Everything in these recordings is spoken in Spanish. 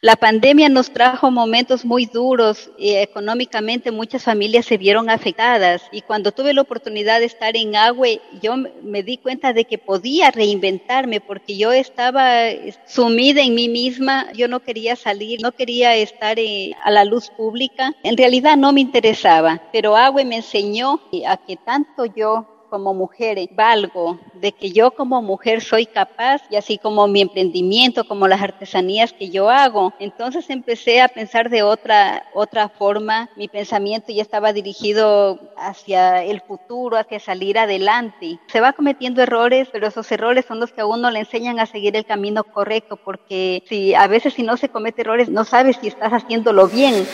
La pandemia nos trajo momentos muy duros y económicamente muchas familias se vieron afectadas. Y cuando tuve la oportunidad de estar en Agüe, yo me di cuenta de que podía reinventarme porque yo estaba sumida en mí misma, yo no quería salir, no quería estar eh, a la luz pública, en realidad no me interesaba, pero Agüe me enseñó a que tanto yo como mujer valgo, de que yo como mujer soy capaz y así como mi emprendimiento, como las artesanías que yo hago. Entonces empecé a pensar de otra, otra forma, mi pensamiento ya estaba dirigido hacia el futuro, hacia salir adelante. Se va cometiendo errores, pero esos errores son los que a uno le enseñan a seguir el camino correcto, porque si a veces si no se comete errores, no sabes si estás haciéndolo bien.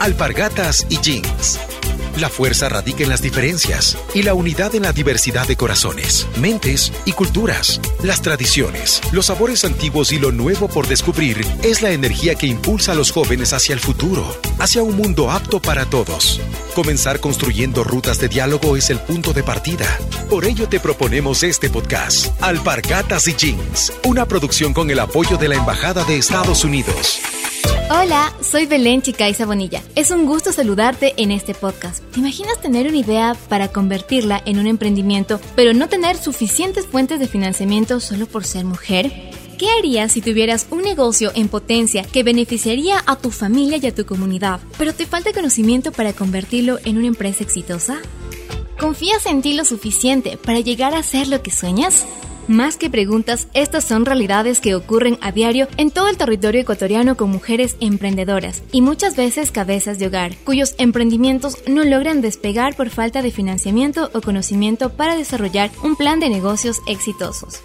Alpargatas y jeans la fuerza radica en las diferencias y la unidad en la diversidad de corazones, mentes y culturas. Las tradiciones, los sabores antiguos y lo nuevo por descubrir es la energía que impulsa a los jóvenes hacia el futuro, hacia un mundo apto para todos. Comenzar construyendo rutas de diálogo es el punto de partida. Por ello te proponemos este podcast, Alpargatas y Jeans, una producción con el apoyo de la Embajada de Estados Unidos. Hola, soy Belén Chicaiza Bonilla. Es un gusto saludarte en este podcast. ¿Te imaginas tener una idea para convertirla en un emprendimiento, pero no tener suficientes fuentes de financiamiento solo por ser mujer? ¿Qué harías si tuvieras un negocio en potencia que beneficiaría a tu familia y a tu comunidad, pero te falta conocimiento para convertirlo en una empresa exitosa? ¿Confías en ti lo suficiente para llegar a ser lo que sueñas? Más que preguntas, estas son realidades que ocurren a diario en todo el territorio ecuatoriano con mujeres emprendedoras y muchas veces cabezas de hogar, cuyos emprendimientos no logran despegar por falta de financiamiento o conocimiento para desarrollar un plan de negocios exitosos.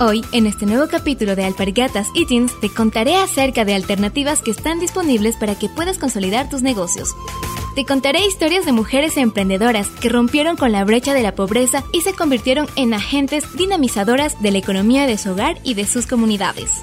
Hoy, en este nuevo capítulo de Alpargatas y te contaré acerca de alternativas que están disponibles para que puedas consolidar tus negocios. Te contaré historias de mujeres emprendedoras que rompieron con la brecha de la pobreza y se convirtieron en agentes dinamizadoras de la economía de su hogar y de sus comunidades.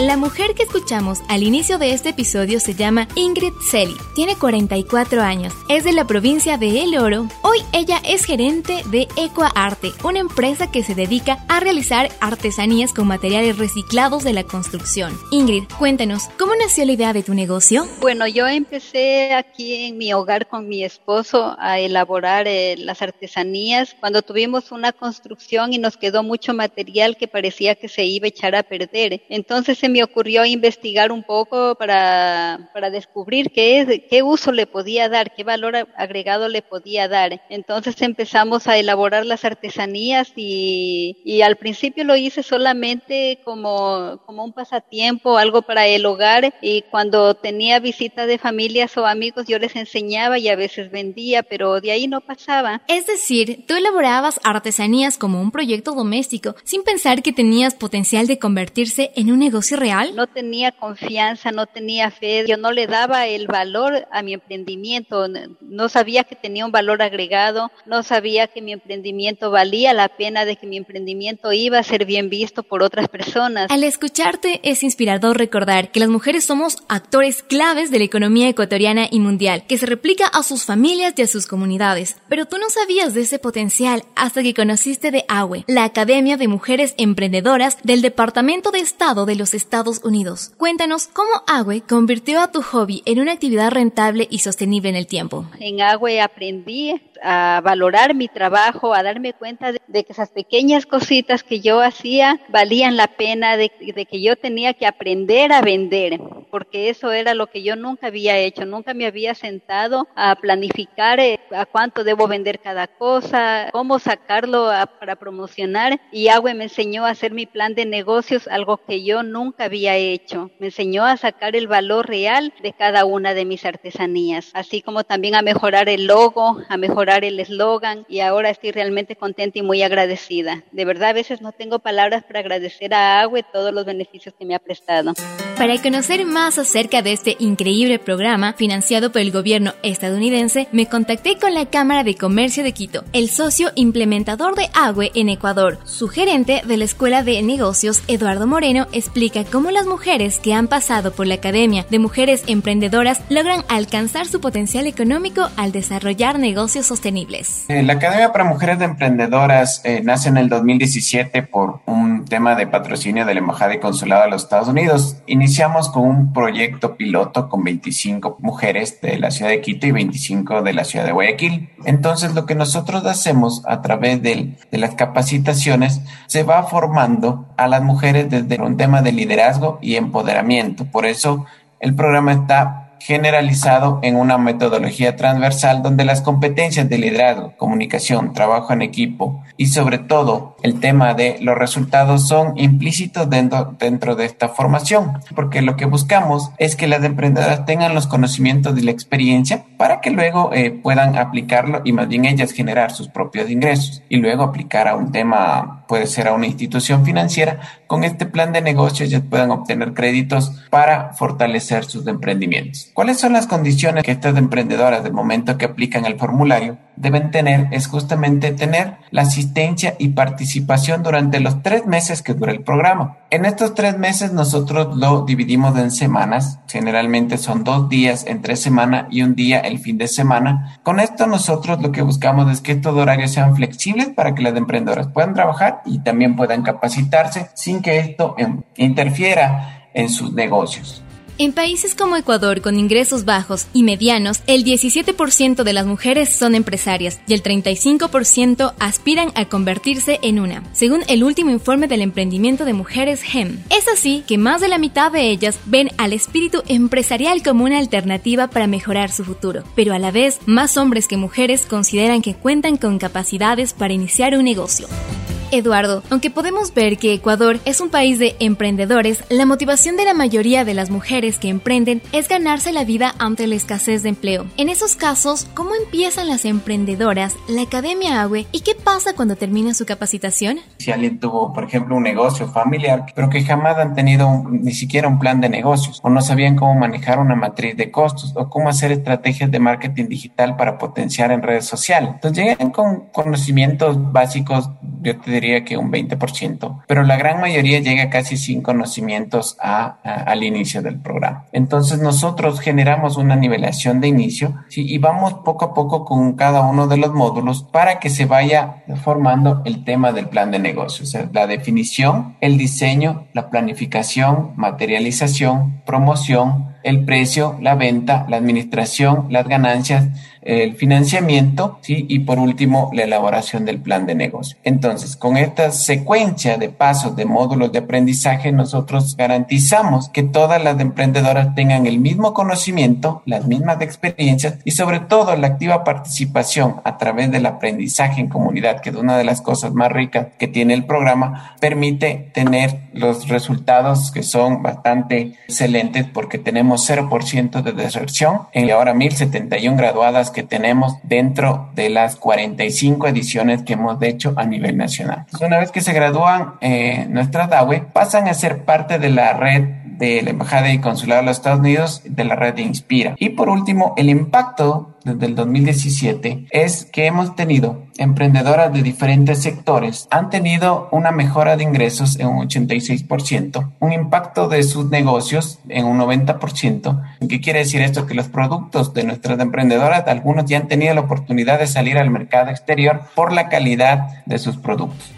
La mujer que escuchamos al inicio de este episodio se llama Ingrid Selly. Tiene 44 años. Es de la provincia de El Oro. Hoy ella es gerente de Ecoarte, una empresa que se dedica a realizar artesanías con materiales reciclados de la construcción. Ingrid, cuéntanos, ¿cómo nació la idea de tu negocio? Bueno, yo empecé aquí en mi hogar con mi esposo a elaborar eh, las artesanías cuando tuvimos una construcción y nos quedó mucho material que parecía que se iba a echar a perder. Entonces me ocurrió investigar un poco para, para descubrir qué, qué uso le podía dar, qué valor agregado le podía dar. Entonces empezamos a elaborar las artesanías y, y al principio lo hice solamente como, como un pasatiempo, algo para el hogar y cuando tenía visitas de familias o amigos yo les enseñaba y a veces vendía, pero de ahí no pasaba. Es decir, tú elaborabas artesanías como un proyecto doméstico sin pensar que tenías potencial de convertirse en un negocio real? No tenía confianza, no tenía fe, yo no le daba el valor a mi emprendimiento, no sabía que tenía un valor agregado, no sabía que mi emprendimiento valía la pena de que mi emprendimiento iba a ser bien visto por otras personas. Al escucharte es inspirador recordar que las mujeres somos actores claves de la economía ecuatoriana y mundial, que se replica a sus familias y a sus comunidades. Pero tú no sabías de ese potencial hasta que conociste de AWE, la Academia de Mujeres Emprendedoras del Departamento de Estado de los Estados Unidos. Cuéntanos cómo Agüe convirtió a tu hobby en una actividad rentable y sostenible en el tiempo. En Agüe aprendí a valorar mi trabajo, a darme cuenta de, que esas pequeñas cositas que yo hacía valían la pena, de, que yo tenía que aprender a vender, porque eso era lo que yo nunca había hecho, nunca me había sentado a planificar eh, a cuánto debo vender cada cosa, cómo sacarlo para promocionar y Agüe me enseñó a hacer mi plan de negocios, algo que yo nunca había hecho. Me enseñó a sacar el valor real de cada una de mis artesanías, así como también a mejorar el logo, a mejorar el eslogan y ahora estoy realmente contenta y muy agradecida. De verdad, a veces no tengo palabras para agradecer a Agüe todos los beneficios que me ha prestado. Para conocer más acerca de este increíble programa financiado por el gobierno estadounidense, me contacté con la Cámara de Comercio de Quito, el socio implementador de AGUE en Ecuador. Su gerente de la Escuela de Negocios, Eduardo Moreno, explica cómo las mujeres que han pasado por la Academia de Mujeres Emprendedoras logran alcanzar su potencial económico al desarrollar negocios Eh, la Academia para Mujeres Emprendedoras eh, nace en el 2017 por un tema de patrocinio de la Embajada y Consulado de los Estados Unidos. Iniciamos con un proyecto piloto con 25 mujeres de la ciudad de Quito y 25 de la ciudad de Guayaquil. Entonces, lo que nosotros hacemos a través de, de las capacitaciones, se va formando a las mujeres desde un tema de liderazgo y empoderamiento. Por eso, el programa está generalizado en una metodología transversal donde las competencias de liderazgo, comunicación, trabajo en equipo y sobre todo el tema de los resultados son implícitos dentro, dentro de esta formación, porque lo que buscamos es que las emprendedoras tengan los conocimientos y la experiencia para que luego eh, puedan aplicarlo y más bien ellas generar sus propios ingresos y luego aplicar a un tema, puede ser a una institución financiera, con este plan de negocio ellas puedan obtener créditos para fortalecer sus emprendimientos. ¿Cuáles son las condiciones que estas emprendedoras del momento que aplican el formulario deben tener? Es justamente tener la asistencia y participación durante los tres meses que dura el programa. En estos tres meses nosotros lo dividimos en semanas, generalmente son dos días entre semana y un día el fin de semana. Con esto nosotros lo que buscamos es que estos horarios sean flexibles para que las emprendedoras puedan trabajar y también puedan capacitarse sin que esto interfiera en sus negocios. En países como Ecuador, con ingresos bajos y medianos, el 17% de las mujeres son empresarias y el 35% aspiran a convertirse en una, según el último informe del emprendimiento de mujeres GEM. Es así que más de la mitad de ellas ven al espíritu empresarial como una alternativa para mejorar su futuro, pero a la vez más hombres que mujeres consideran que cuentan con capacidades para iniciar un negocio. Eduardo, aunque podemos ver que Ecuador es un país de emprendedores, la motivación de la mayoría de las mujeres que emprenden es ganarse la vida ante la escasez de empleo. En esos casos, ¿cómo empiezan las emprendedoras, la Academia AWE y qué pasa cuando termina su capacitación? Si alguien tuvo, por ejemplo, un negocio familiar, pero que jamás han tenido ni siquiera un plan de negocios o no sabían cómo manejar una matriz de costos o cómo hacer estrategias de marketing digital para potenciar en redes sociales. Entonces llegan con conocimientos básicos, yo te diría que un 20%, pero la gran mayoría llega casi sin conocimientos a, al inicio del programa. Entonces nosotros generamos una nivelación de inicio y vamos poco a poco con cada uno de los módulos para que se vaya formando el tema del plan de negocio, o sea, la definición, el diseño, la planificación, materialización, promoción, el precio, la venta, la administración, las ganancias, el financiamiento, ¿sí? Y por último, la elaboración del plan de negocio. Entonces, con esta secuencia de pasos de módulos de aprendizaje, nosotros garantizamos que todas las emprendedoras tengan el mismo conocimiento, las mismas experiencias y sobre todo la activa participación a través del aprendizaje en comunidad, que es una de las cosas más ricas que tiene el programa, permite tener los resultados que son bastante excelentes porque tenemos 0% de deserción y ahora 1071 graduadas que tenemos dentro de las 45 ediciones que hemos hecho a nivel nacional. Una vez que se gradúan eh, nuestras DAWE, pasan a ser parte de la red de la Embajada y Consulado de los Estados Unidos, de la red Inspira. Y por último, el impacto desde el 2017 es que hemos tenido emprendedoras de diferentes sectores han tenido una mejora de ingresos en un 86%, un impacto de sus negocios en un 90%. ¿Qué quiere decir esto? Que los productos de nuestras emprendedoras, algunos ya han tenido la oportunidad de salir al mercado exterior por la calidad de sus productos.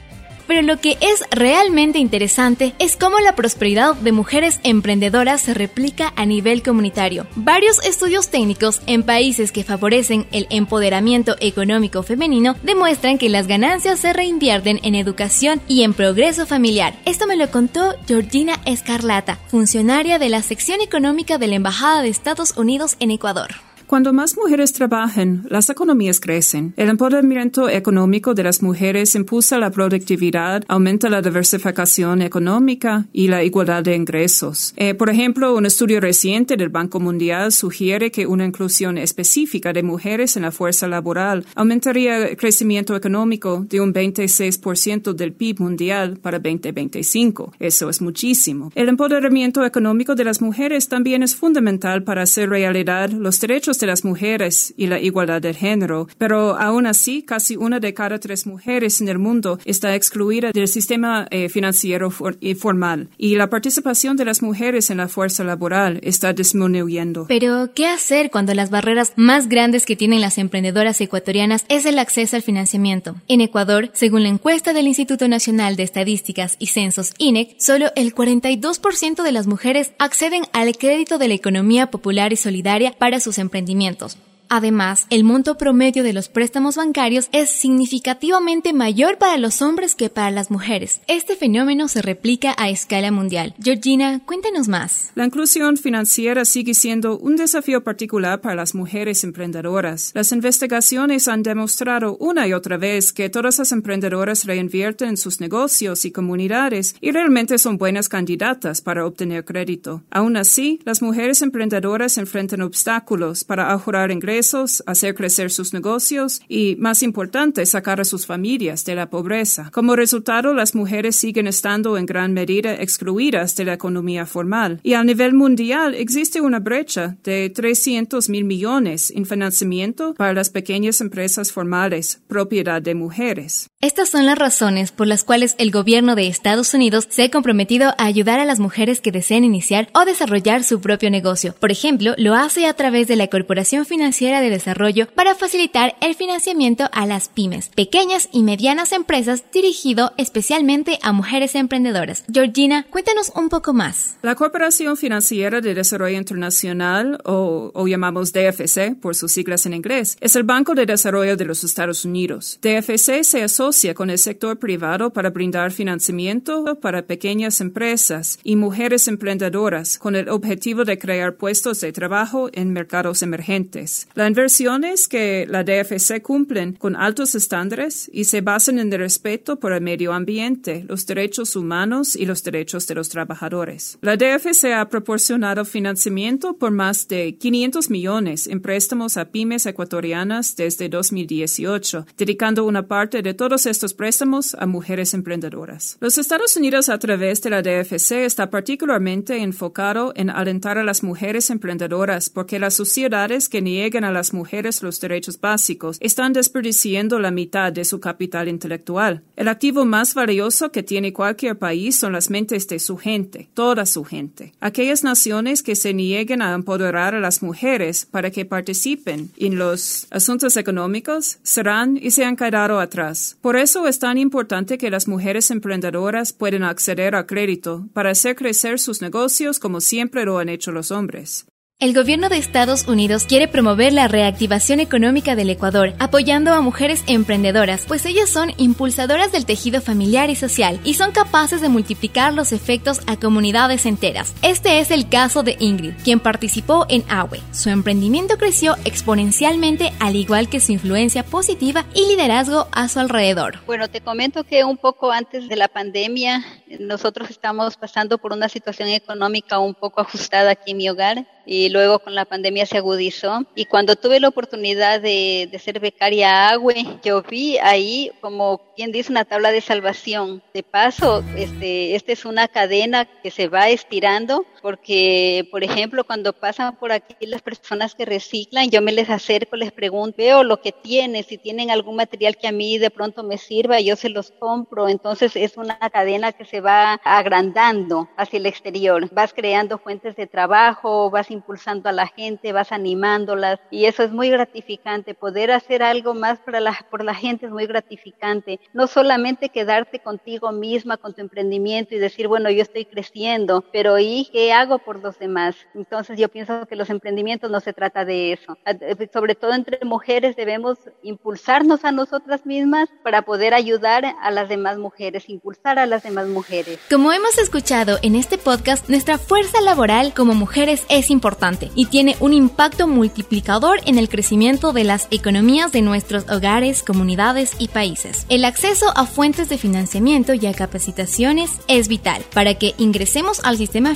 Pero lo que es realmente interesante es cómo la prosperidad de mujeres emprendedoras se replica a nivel comunitario. Varios estudios técnicos en países que favorecen el empoderamiento económico femenino demuestran que las ganancias se reinvierten en educación y en progreso familiar. Esto me lo contó Georgina Escarlata, funcionaria de la sección económica de la Embajada de Estados Unidos en Ecuador. Cuando más mujeres trabajan, las economías crecen. El empoderamiento económico de las mujeres impulsa la productividad, aumenta la diversificación económica y la igualdad de ingresos. Eh, por ejemplo, un estudio reciente del Banco Mundial sugiere que una inclusión específica de mujeres en la fuerza laboral aumentaría el crecimiento económico de un 26% del PIB mundial para 2025. Eso es muchísimo. El empoderamiento económico de las mujeres también es fundamental para hacer realidad los derechos de las mujeres y la igualdad de género, pero aún así casi una de cada tres mujeres en el mundo está excluida del sistema eh, financiero formal y la participación de las mujeres en la fuerza laboral está disminuyendo. Pero, ¿qué hacer cuando las barreras más grandes que tienen las emprendedoras ecuatorianas es el acceso al financiamiento? En Ecuador, según la encuesta del Instituto Nacional de Estadísticas y Censos INEC, solo el 42% de las mujeres acceden al crédito de la economía popular y solidaria para sus emprendimientos. Además, el monto promedio de los préstamos bancarios es significativamente mayor para los hombres que para las mujeres. Este fenómeno se replica a escala mundial. Georgina, cuéntanos más. La inclusión financiera sigue siendo un desafío particular para las mujeres emprendedoras. Las investigaciones han demostrado una y otra vez que todas las emprendedoras reinvierten en sus negocios y comunidades y realmente son buenas candidatas para obtener crédito. Aún así, las mujeres emprendedoras enfrentan obstáculos para ahorrar ingresos hacer crecer sus negocios y, más importante, sacar a sus familias de la pobreza. Como resultado, las mujeres siguen estando en gran medida excluidas de la economía formal y a nivel mundial existe una brecha de 300 mil millones en financiamiento para las pequeñas empresas formales, propiedad de mujeres. Estas son las razones por las cuales el gobierno de Estados Unidos se ha comprometido a ayudar a las mujeres que deseen iniciar o desarrollar su propio negocio. Por ejemplo, lo hace a través de la Corporación Financiera de Desarrollo para facilitar el financiamiento a las pymes, pequeñas y medianas empresas dirigido especialmente a mujeres emprendedoras. Georgina, cuéntanos un poco más. La Corporación Financiera de Desarrollo Internacional, o, o llamamos DFC por sus siglas en inglés, es el Banco de Desarrollo de los Estados Unidos. DFC se asocia con el sector privado para brindar financiamiento para pequeñas empresas y mujeres emprendedoras con el objetivo de crear puestos de trabajo en mercados emergentes. La inversión es que la DFC cumplen con altos estándares y se basan en el respeto por el medio ambiente, los derechos humanos y los derechos de los trabajadores. La DFC ha proporcionado financiamiento por más de 500 millones en préstamos a pymes ecuatorianas desde 2018, dedicando una parte de todos estos préstamos a mujeres emprendedoras. Los Estados Unidos a través de la DFC está particularmente enfocado en alentar a las mujeres emprendedoras porque las sociedades que niegan a las mujeres los derechos básicos, están desperdiciando la mitad de su capital intelectual. El activo más valioso que tiene cualquier país son las mentes de su gente, toda su gente. Aquellas naciones que se nieguen a empoderar a las mujeres para que participen en los asuntos económicos serán y se han quedado atrás. Por eso es tan importante que las mujeres emprendedoras puedan acceder a crédito para hacer crecer sus negocios como siempre lo han hecho los hombres. El gobierno de Estados Unidos quiere promover la reactivación económica del Ecuador, apoyando a mujeres emprendedoras, pues ellas son impulsadoras del tejido familiar y social y son capaces de multiplicar los efectos a comunidades enteras. Este es el caso de Ingrid, quien participó en AWE. Su emprendimiento creció exponencialmente al igual que su influencia positiva y liderazgo a su alrededor. Bueno, te comento que un poco antes de la pandemia nosotros estamos pasando por una situación económica un poco ajustada aquí en mi hogar y luego con la pandemia se agudizó. Y cuando tuve la oportunidad de, de ser becaria AGUE, yo vi ahí como quien dice una tabla de salvación. De paso, este, esta es una cadena que se va estirando porque, por ejemplo, cuando pasan por aquí las personas que reciclan, yo me les acerco, les pregunto, veo lo que tienen, si tienen algún material que a mí de pronto me sirva, yo se los compro. Entonces es una cadena que se va agrandando hacia el exterior. Vas creando fuentes de trabajo, vas impulsando a la gente, vas animándolas y eso es muy gratificante. Poder hacer algo más para por la gente es muy gratificante. No solamente quedarte contigo misma, con tu emprendimiento y decir, bueno, yo estoy creciendo, pero ¿y qué hago por los demás? Entonces yo pienso que los emprendimientos no se trata de eso. Eh, sobre todo entre mujeres debemos impulsarnos a nosotras mismas para poder ayudar a las demás mujeres, impulsar a las demás mujeres. Como hemos escuchado en este podcast, nuestra fuerza laboral como mujeres es importante y tiene un impacto multiplicador en el crecimiento de las economías de nuestros hogares, comunidades y países. El acceso a fuentes de financiamiento y a capacitaciones es vital para que ingresemos al sistema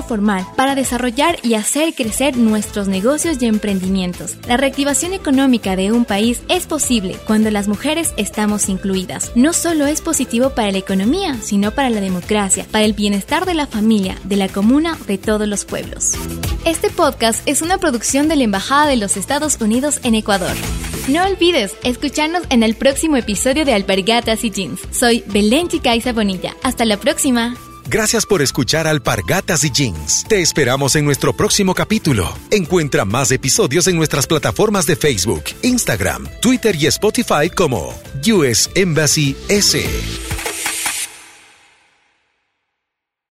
formal para desarrollar y hacer crecer nuestros negocios y emprendimientos. La reactivación económica de un país es posible cuando las mujeres estamos incluidas. No solo es positivo para la economía, sino para la democracia, para el bienestar de la familia, de la comuna, de todos los pueblos. Este podcast es una producción de la Embajada de los Estados Unidos en Ecuador. No olvides escucharnos en el próximo episodio de Alpargatas y Jeans. Soy Belén Chicaiza Bonilla. Hasta la próxima. Gracias por escuchar Alpargatas y Jeans. Te esperamos en nuestro próximo capítulo. Encuentra más episodios en nuestras plataformas de Facebook, Instagram, Twitter y Spotify como US Embassy S.